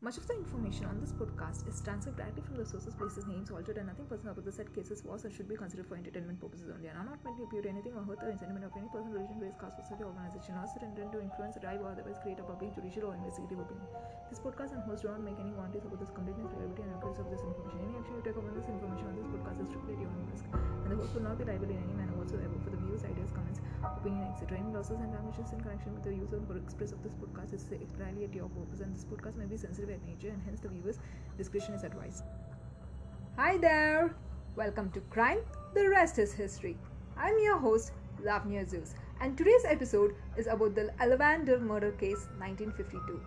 Much of the information on this podcast is transcribed directly from the sources, places, names altered, and nothing personal about the said cases was or should be considered for entertainment purposes only, and are not meant to impute anything or hurt the sentiment of any person, religion, race, caste, or organization, or intended to influence, drive, or otherwise create a public, judicial, or investigative opinion. This podcast and host do not make any warranties about the completeness, reliability, and accuracy of this information. Any action you take upon this information on this podcast is strictly at your own risk, and the host will not be liable in any manner whatsoever for the views, ideas, comments, opinion, etc. Any losses and damages in connection with the use of or express of this podcast is entirely at your purpose, and this podcast may be sensitive at nature, and hence the viewers' discretion is advised. Hi there! Welcome to Crime, the rest is history. I'm your host, Lavanya Zeus, and today's episode is about the Alavandar murder case 1952.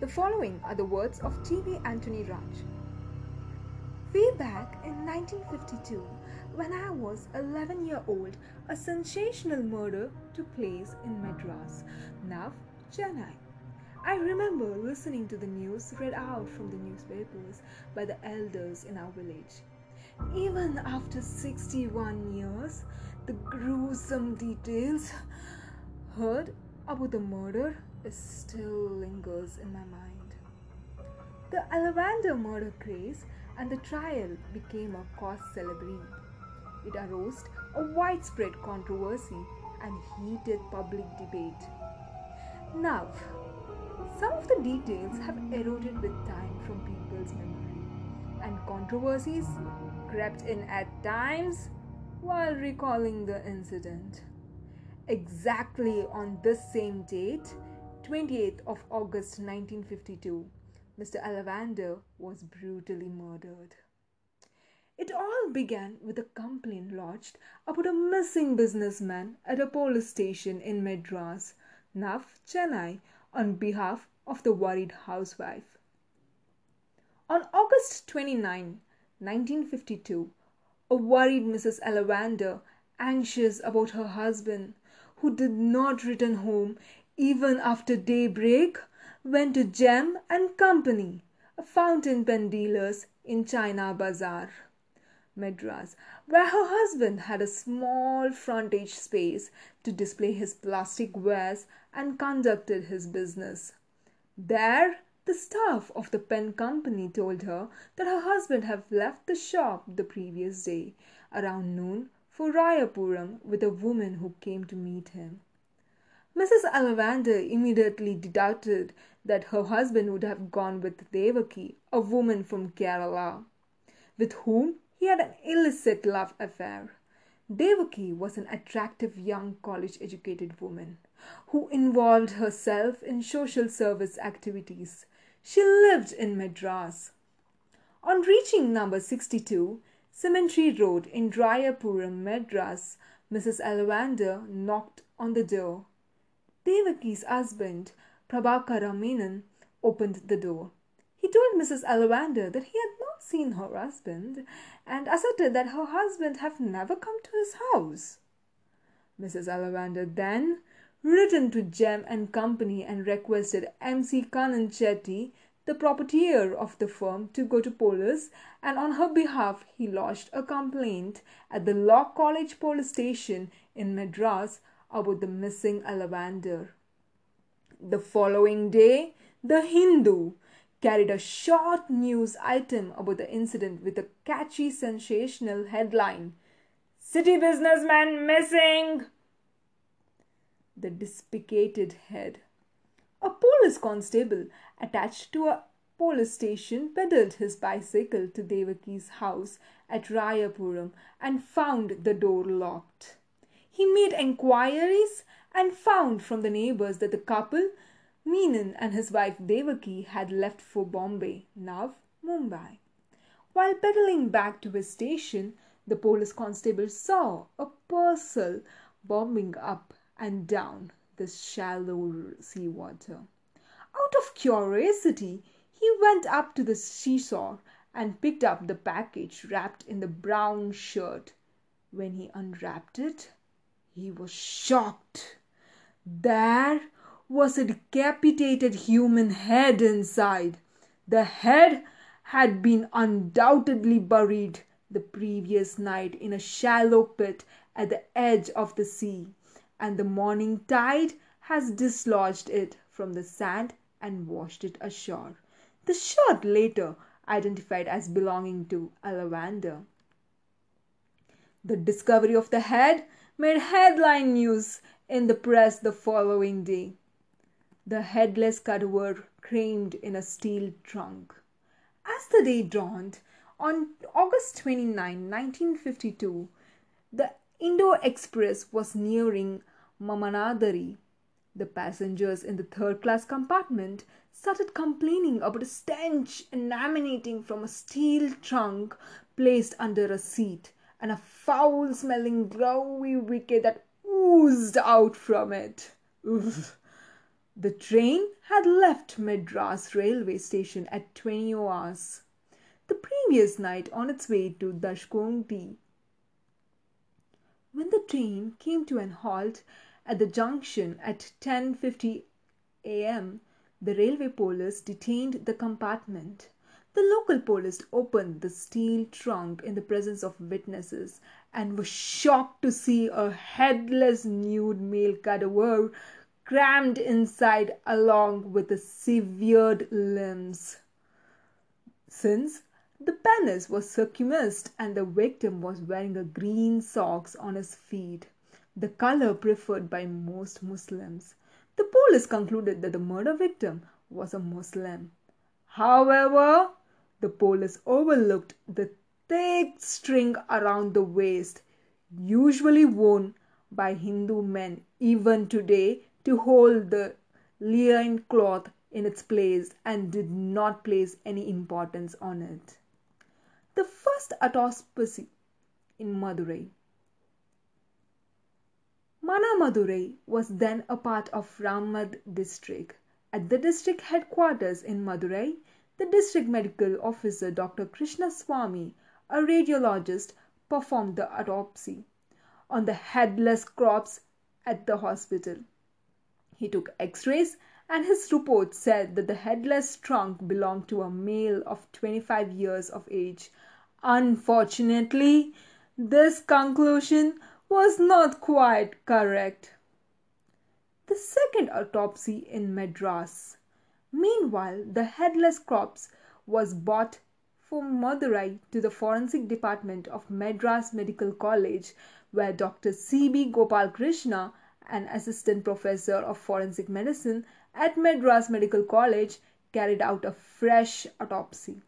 The following are the words of T.V. Anthony Raj. Way back in 1952, when I was 11 year old, a sensational murder took place in Madras, Nav, Chennai. I remember listening to the news read out from the newspapers by the elders in our village. Even after 61 years, the gruesome details heard about the murder still lingers in my mind. The Alavandar murder case and the trial became a cause celebre. It aroused a widespread controversy and heated public debate. Now, some of the details have eroded with time from people's memory, and controversies crept in at times while recalling the incident. Exactly on this same date, 28th of August 1952, Mr. Alavandar was brutally murdered. It all began with a complaint lodged about a missing businessman at a police station in Madras, Nav, Chennai, on behalf of the worried housewife. On August 29, 1952, a worried Mrs. Alavandar, anxious about her husband, who did not return home even after daybreak, went to Gem and Company, a fountain pen dealers in China Bazaar. Madras, where her husband had a small frontage space to display his plastic wares and conducted his business. There, the staff of the pen company told her that her husband had left the shop the previous day, around noon, for Rayapuram with a woman who came to meet him. Mrs. Alavandar immediately deduced that her husband would have gone with Devaki, a woman from Kerala, with whom he had an illicit love affair. Devaki was an attractive young college educated woman who involved herself in social service activities. She lived in Madras. On reaching number 62, Cemetery Road in Rayapuram, Madras, Mrs. Alavandar knocked on the door. Devaki's husband, Prabhakara Menon, opened the door. He told Mrs. Alavandar that he had not seen her husband and asserted that her husband had never come to his house. Mrs. Alavandar then written to Gem and Company and requested M.C. Kannan Chetty, the proprietor of the firm, to go to police, and on her behalf he lodged a complaint at the Law College police station in Madras about the missing Alavandar. The following day, the Hindu carried a short news item about the incident with a catchy sensational headline City businessman missing! The despicated head. A police constable attached to a police station pedaled his bicycle to Devaki's house at Rayapuram and found the door locked. He made enquiries and found from the neighbors that the couple Menon and his wife Devaki had left for Bombay, now Mumbai. While pedaling back to his station, the police constable saw a parcel bobbing up and down the shallow sea water. Out of curiosity, he went up to the seashore and picked up the package wrapped in the brown shirt. When he unwrapped it, he was shocked. There was a decapitated human head inside. The head had been undoubtedly buried the previous night in a shallow pit at the edge of the sea, and the morning tide has dislodged it from the sand and washed it ashore. The shirt later identified as belonging to Alavandar. The discovery of the head made headline news in the press the following day. The headless cadaver crammed in a steel trunk. As the day dawned, on August 29, 1952, the Indo Express was nearing Manamadurai. The passengers in the third class compartment started complaining about a stench emanating from a steel trunk placed under a seat and a foul smelling glowy wicket that oozed out from it. Ugh. The train had left Madras railway station at 20 hours the previous night on its way to Dhanushkodi. When the train came to an halt at the junction at 10:50 a.m., the railway police detained the compartment. The local police opened the steel trunk in the presence of witnesses and were shocked to see a headless nude male cadaver crammed inside along with the severed limbs. Since the penis was circumcised and the victim was wearing a green socks on his feet, the color preferred by most Muslims. The police concluded that the murder victim was a Muslim. However, the police overlooked the thick string around the waist, usually worn by Hindu men even today to hold the loin cloth in its place and did not place any importance on it. The first autopsy in Madurai. Manamadurai was then a part of Ramnad district. At the district headquarters in Madurai, the district medical officer Dr. Krishna Swami, a radiologist, performed the autopsy on the headless corpse at the hospital. He took x-rays and his report said that the headless trunk belonged to a male of 25 years of age. Unfortunately, this conclusion was not quite correct. The second autopsy in Madras. Meanwhile, the headless corpse was brought from Madurai to the forensic department of Madras Medical College, where Dr. C. B. Gopal Krishna an assistant professor of forensic medicine at Madras Medical College, carried out a fresh autopsy.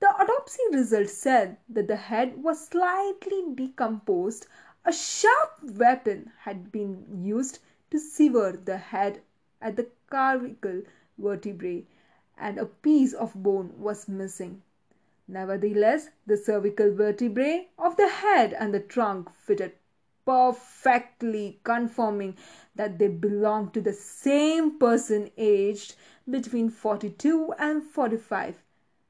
The autopsy result said that the head was slightly decomposed. A sharp weapon had been used to sever the head at the cervical vertebrae, and a piece of bone was missing. Nevertheless, the cervical vertebrae of the head and the trunk fitted perfectly confirming that they belong to the same person aged between 42 and 45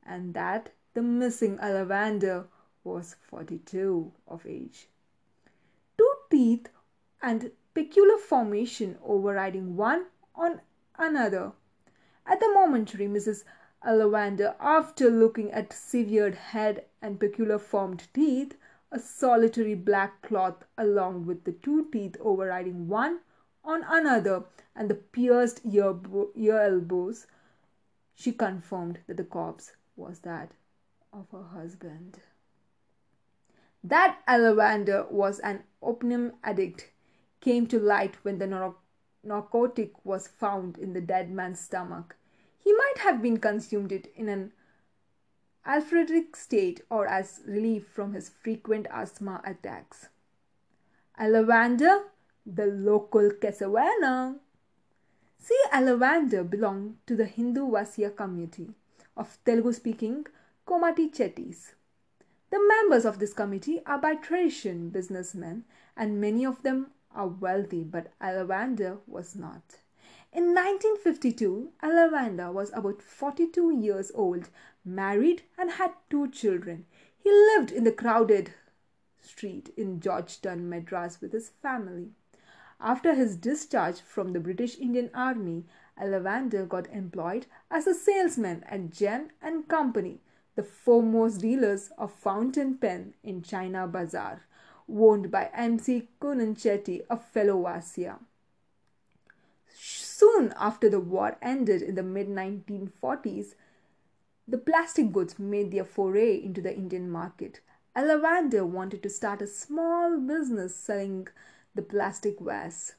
and that the missing Alavandar was 42 of age. Two teeth and peculiar formation overriding one on another. At the momentary, Mrs. Alavandar, after looking at severed head and peculiar formed teeth, a solitary black cloth along with the two teeth overriding one on another and the pierced ear, ear elbows, she confirmed that the corpse was that of her husband. That Alavandar was an opium addict came to light when the narcotic was found in the dead man's stomach. He might have been consumed it in an alphretic state or as relief from his frequent asthma attacks. Alavandar, the local Casanova. See, Alavandar belonged to the Hindu Vasya community of Telugu speaking Komati Chettis. The members of this committee are by tradition businessmen and many of them are wealthy, but Alavandar was not. In 1952, Alavandar was about 42 years old married and had two children. He lived in the crowded street in Georgetown, Madras with his family. After his discharge from the British Indian Army, Alavandar got employed as a salesman at Gem and Company, the foremost dealers of fountain pen in China Bazaar, owned by M.C. Kannan Chetty, a fellow Vasya. Soon after the war ended in the mid 1940s, the plastic goods made their foray into the Indian market. Alavandar wanted to start a small business selling the plastic wares.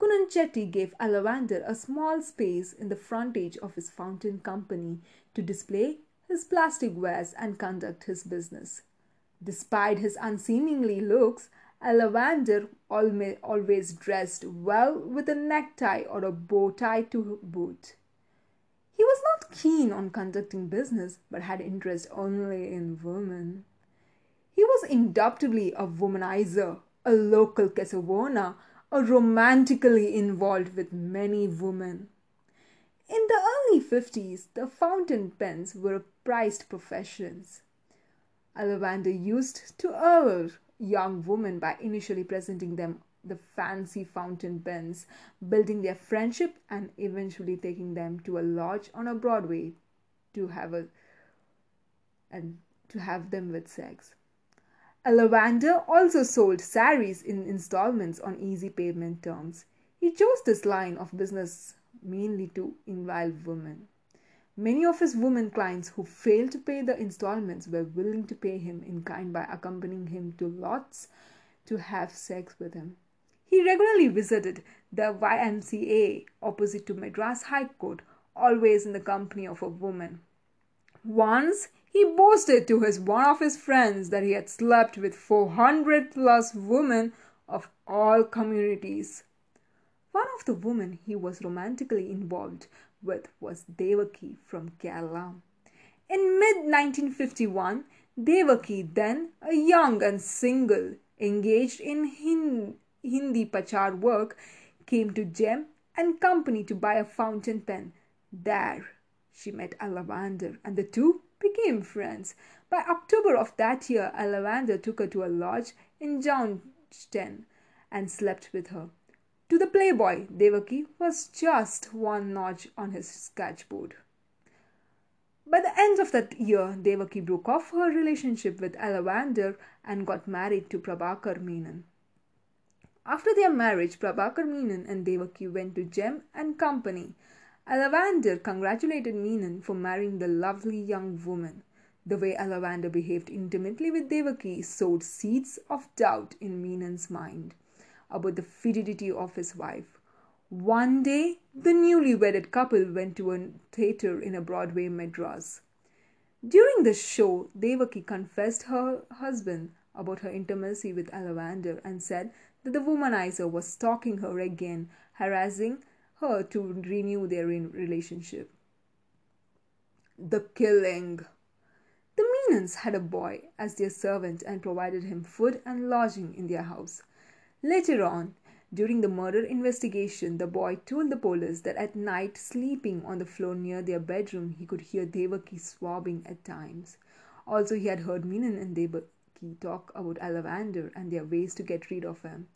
Kannan Chetty gave Alavandar a small space in the frontage of his fountain company to display his plastic wares and conduct his business. Despite his unseemly looks, Alavandar always dressed well with a necktie or a bow tie to boot. He was not keen on conducting business, but had interest only in women. He was indubitably a womanizer, a local Casanova, a romantically involved with many women. In the early 50s, the fountain pens were a prized profession. Alavandar used to allure young women by initially presenting them the fancy fountain pens, building their friendship, and eventually taking them to a lodge on a Broadway to have a and to have them with sex. Alavandar also sold saris in installments on easy payment terms. He chose this line of business mainly to involve women. Many of his women clients who failed to pay the installments were willing to pay him in kind by accompanying him to lots to have sex with him. He regularly visited the YMCA opposite to Madras High Court, always in the company of a woman. Once he boasted to his one of his friends that he had slept with 400 plus women of all communities. One of the women he was romantically involved with was Devaki from Kerala. In mid 1951, Devaki, then a young and single, engaged in Hindi Prachar work, came to Gem and Company to buy a fountain pen. There she met Alavandar and the two became friends. By October of that year, Alavandar took her to a lodge in Johnstown and slept with her. To the playboy, Devaki was just one notch on his sketchboard. By the end of that year, Devaki broke off her relationship with Alavandar and got married to Prabhakar Menon. After their marriage, Prabhakar Menon and Devaki went to Gem and Company. Alavandar congratulated Menon for marrying the lovely young woman. The way Alavandar behaved intimately with Devaki sowed seeds of doubt in Menon's mind about the fidelity of his wife. One day, the newly wedded couple went to a theater in a Broadway Madras. During the show, Devaki confessed her husband about her intimacy with Alavandar and said that the womanizer was stalking her again, harassing her to renew their relationship. The killing. The Menons had a boy as their servant and provided him food and lodging in their house. Later on, during the murder investigation, the boy told the police that at night, sleeping on the floor near their bedroom, he could hear Devaki sobbing at times. Also, he had heard Menon and Devaki talk about Alavandar and their ways to get rid of him.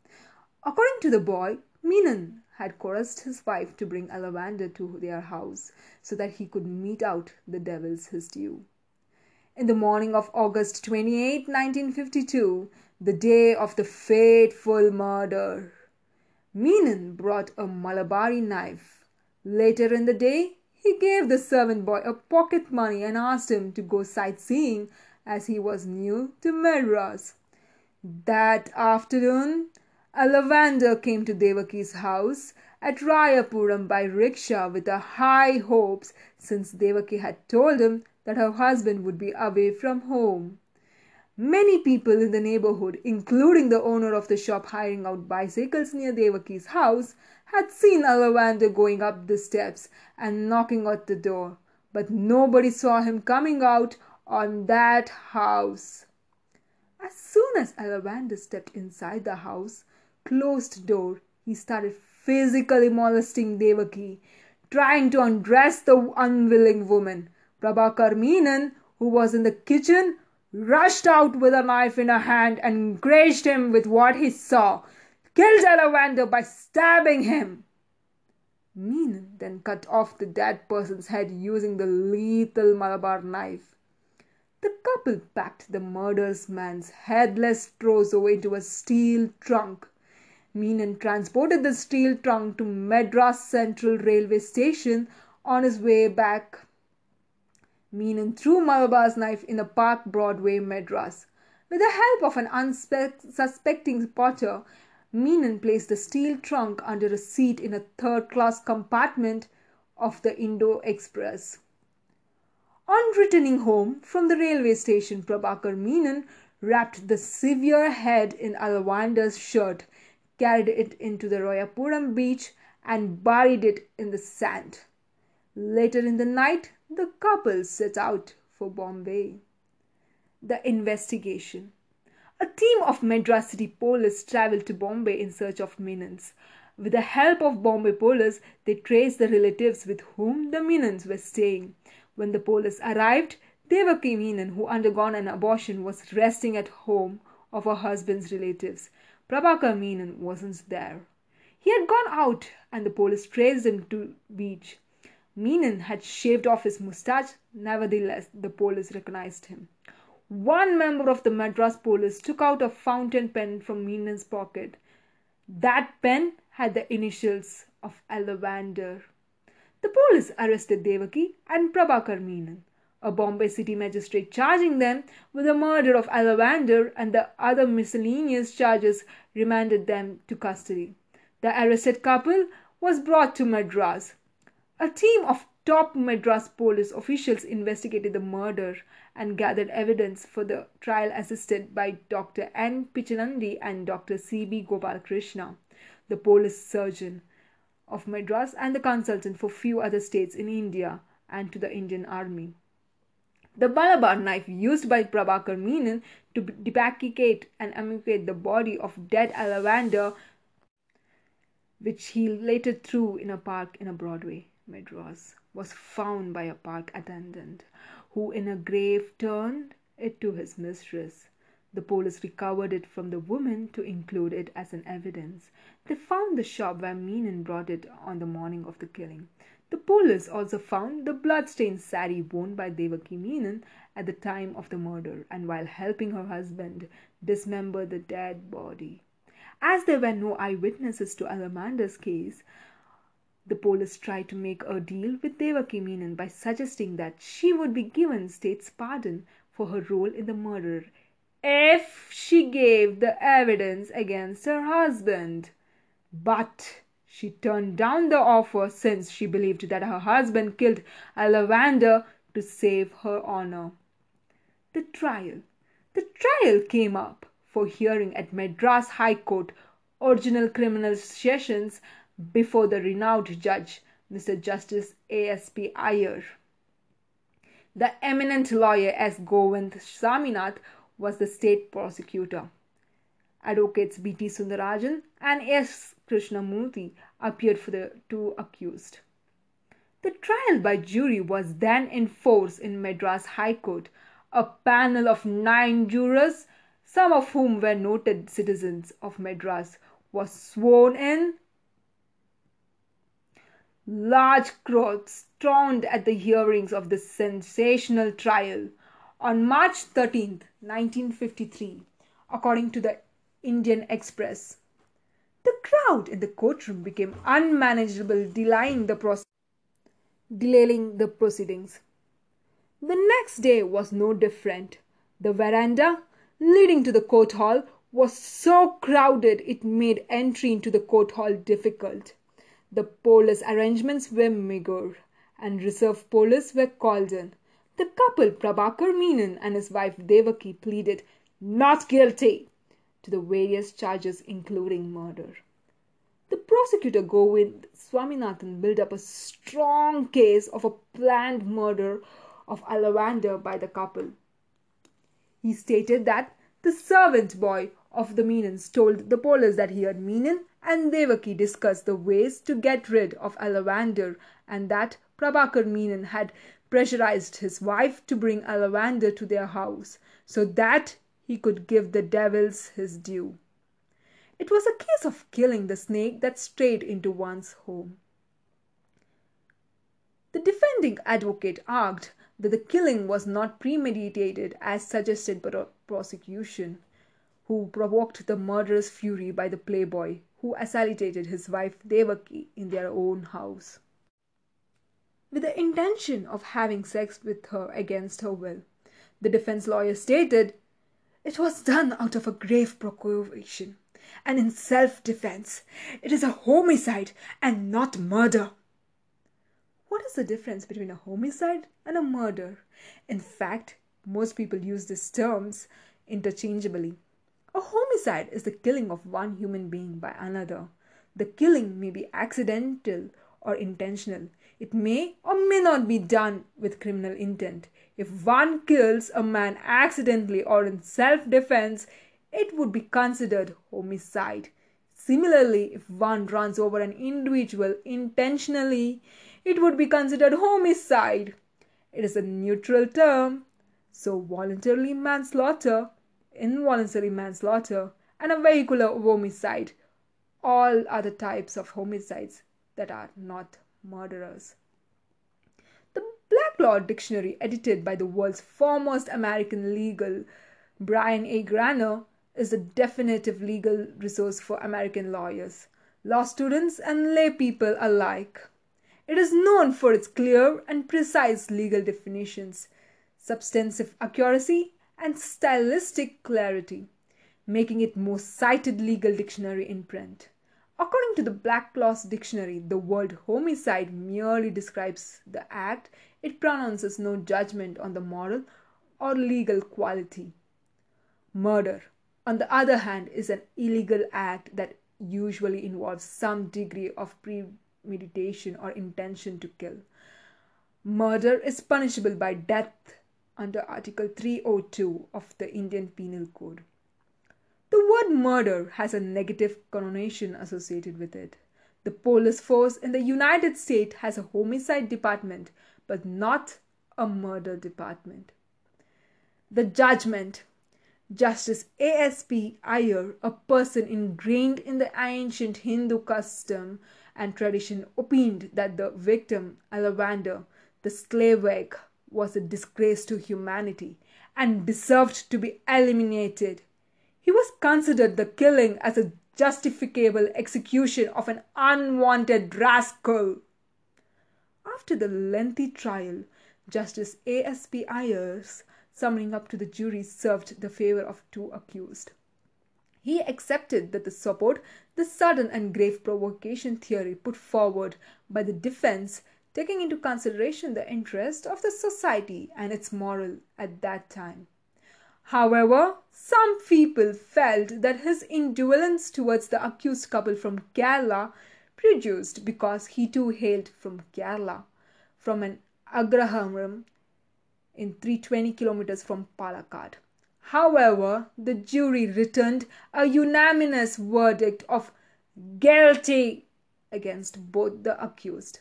According to the boy, Menon had coerced his wife to bring Alavandar to their house so that he could mete out the devil's his due. In the morning of August 28, 1952, the day of the fateful murder. Menon brought a Malabari knife. Later in the day, he gave the servant boy a pocket money and asked him to go sightseeing as he was new to Madras. That afternoon, Alavandar came to Devaki's house at Rayapuram by rickshaw with high hopes since Devaki had told him that her husband would be away from home. Many people in the neighborhood, including the owner of the shop hiring out bicycles near Devaki's house, had seen Alavandar going up the steps and knocking at the door, but nobody saw him coming out on that house. As soon as Alavandar stepped inside the house, closed door, he started physically molesting Devaki, trying to undress the unwilling woman. Prabhakar Menon, who was in the kitchen, rushed out with a knife in her hand and grazed him with what he saw, killed Alavandar by stabbing him. Menon then cut off the dead person's head using the lethal Malabar knife. The couple packed the murderous man's headless torso into a steel trunk. Menon transported the steel trunk to Madras Central Railway Station on his way back. Menon threw Malabar's knife in a park Broadway, Madras. With the help of an unsuspecting porter, Menon placed the steel trunk under a seat in a third class compartment of the Indo Express. On returning home from the railway station, Prabhakar Menon wrapped the severe head in Alavandar's shirt, carried it into the Royapuram beach, and buried it in the sand. Later in the night, the couple set out for Bombay. The investigation. A team of Madras City police travelled to Bombay in search of Menons. With the help of Bombay police, they traced the relatives with whom the Menons were staying. When the police arrived, Devaki Menon, who undergone an abortion, was resting at home of her husband's relatives. Prabhakar Menon wasn't there. He had gone out and the police traced him to beach. Menon had shaved off his moustache, nevertheless the police recognized him. One member of the Madras police took out a fountain pen from Menon's pocket. That pen had the initials of Alavandar. The police arrested Devaki and Prabhakar Menon. A Bombay city magistrate charging them with the murder of Alavandar and the other miscellaneous charges remanded them to custody. The arrested couple was brought to Madras. A team of top Madras police officials investigated the murder and gathered evidence for the trial assisted by Dr. N. Pichanandi and Dr. C. B. Gopalakrishna, the police surgeon of Madras and the consultant for few other states in India and to the Indian Army. The Malabar knife used by Prabhakar Menon to decapitate and mutilate the body of dead Alavandar, which he later threw in a park in a Broadway, Madras, was found by a park attendant, who in a grave turned it to his mistress. The police recovered it from the woman to include it as an evidence. They found the shop where Menon brought it on the morning of the killing. The police also found the blood-stained sari worn by Devaki Menon at the time of the murder and while helping her husband dismember the dead body. As there were no eyewitnesses to Alavandar's case, the police tried to make a deal with Devaki Menon by suggesting that she would be given state's pardon for her role in the murder if she gave the evidence against her husband. But she turned down the offer since she believed that her husband killed Alavandar to save her honor. The trial. The trial came up for hearing at Madras High Court, Original Criminal Sessions, before the renowned judge, Mr. Justice A.S.P. Iyer. The eminent lawyer S. Govind Swaminath was the state prosecutor. Advocates B.T. Sundarajan and S. Krishnamurthy appeared for the two accused. The trial by jury was then in force in Madras High Court. A panel of nine jurors, some of whom were noted citizens of Madras, was sworn in. Large crowds thronged at the hearings of the sensational trial on March 13, 1953, according to the Indian Express. The crowd in the courtroom became unmanageable, delaying the, proce- delaying the proceedings. The next day was no different. The veranda leading to the court hall was so crowded it made entry into the court hall difficult. The police arrangements were meagre, and reserve police were called in. The couple, Prabhakar Menon and his wife Devaki, pleaded not guilty to the various charges, including murder. The prosecutor Govind Swaminathan built up a strong case of a planned murder of Alavandar by the couple. He stated that the servant boy of the Menons told the police that he had Menon and Devaki discussed the ways to get rid of Alavandar and that Prabhakar Menon had pressurized his wife to bring Alavandar to their house so that he could give the devils his due. It was a case of killing the snake that strayed into one's home. The defending advocate argued that the killing was not premeditated as suggested by the prosecution, who provoked the murderous fury by the playboy, who assassinated his wife Devaki in their own house with the intention of having sex with her against her will. The defense lawyer stated it was done out of a grave provocation and in self defense. It is a homicide and not murder. What is the difference between a homicide and a murder? In fact, most people use these terms interchangeably. A homicide is the killing of one human being by another. The killing may be accidental or intentional. It may or may not be done with criminal intent. If one kills a man accidentally or in self defense, it would be considered homicide. Similarly, if one runs over an individual intentionally, it would be considered homicide. It is a neutral term. So, voluntary manslaughter, involuntary manslaughter, and a vehicular homicide all other types of homicides that are not murderers. The Black Law Dictionary, edited by the world's foremost American legal, Bryan A. Garner, is a definitive legal resource for American lawyers, law students, and lay people alike. It is known for its clear and precise legal definitions, substantive accuracy, and stylistic clarity, making it most cited legal dictionary in print. According to the Black Law's Dictionary, the word homicide merely describes the act, it pronounces no judgment on the moral or legal quality. Murder on the other hand, is an illegal act that usually involves some degree of premeditation or intention to kill. Murder is punishable by death under Article 302 of the Indian Penal Code. The word murder has a negative connotation associated with it. The police force in the United States has a homicide department, but not a murder department. The judgment Justice A.S.P. Iyer, a person ingrained in the ancient Hindu custom and tradition, opined that the victim, Alavandar, the slave egg, was a disgrace to humanity and deserved to be eliminated. He was considered the killing as a justifiable execution of an unwanted rascal. After the lengthy trial, Justice A.S.P. Iyer's summoning up to the jury served the favor of two accused. He accepted that the support the sudden and grave provocation theory put forward by the defense, taking into consideration the interest of the society and its moral at that time. However, some people felt that his indolence towards the accused couple from Kerala produced because he too hailed from Kerala, from an Agraharam in 320 kilometers from Palakkad. However, the jury returned a unanimous verdict of guilty against both the accused.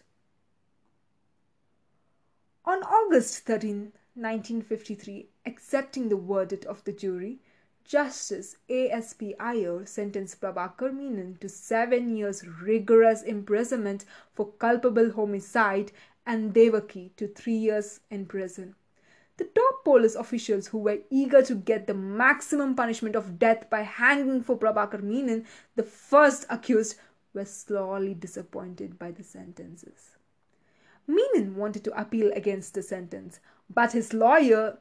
On August 13, 1953, accepting the verdict of the jury, Justice A.S.P. Iyer sentenced Prabhakar Menon to seven years rigorous imprisonment for culpable homicide and Devaki to three years in prison. The top police officials who were eager to get the maximum punishment of death by hanging for Prabhakar Menon, the first accused, were sorely disappointed by the sentences. Menon wanted to appeal against the sentence, but his lawyer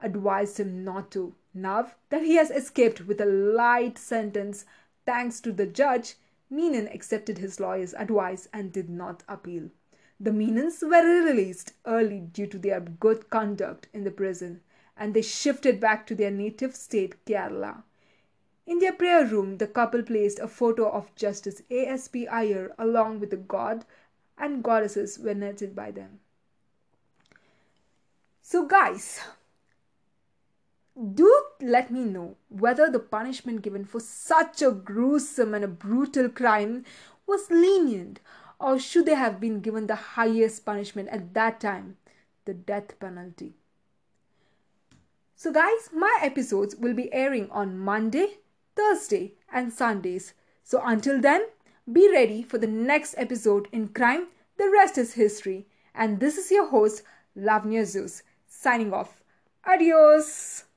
advised him not to. Now that he has escaped with a light sentence thanks to the judge, Menon accepted his lawyer's advice and did not appeal. The Menons were released early due to their good conduct in the prison, and they shifted back to their native state, Kerala. In their prayer room, the couple placed a photo of Justice A.S.P. Iyer along with the god and goddesses venerated by them. So, guys, do let me know whether the punishment given for such a gruesome and a brutal crime was lenient or should they have been given the highest punishment at that time, the death penalty? So, guys, my episodes will be airing on Monday, Thursday, and Sundays. So, until then, be ready for the next episode in Crime. The rest is history. And this is your host, Lavanya Zeus, signing off. Adios.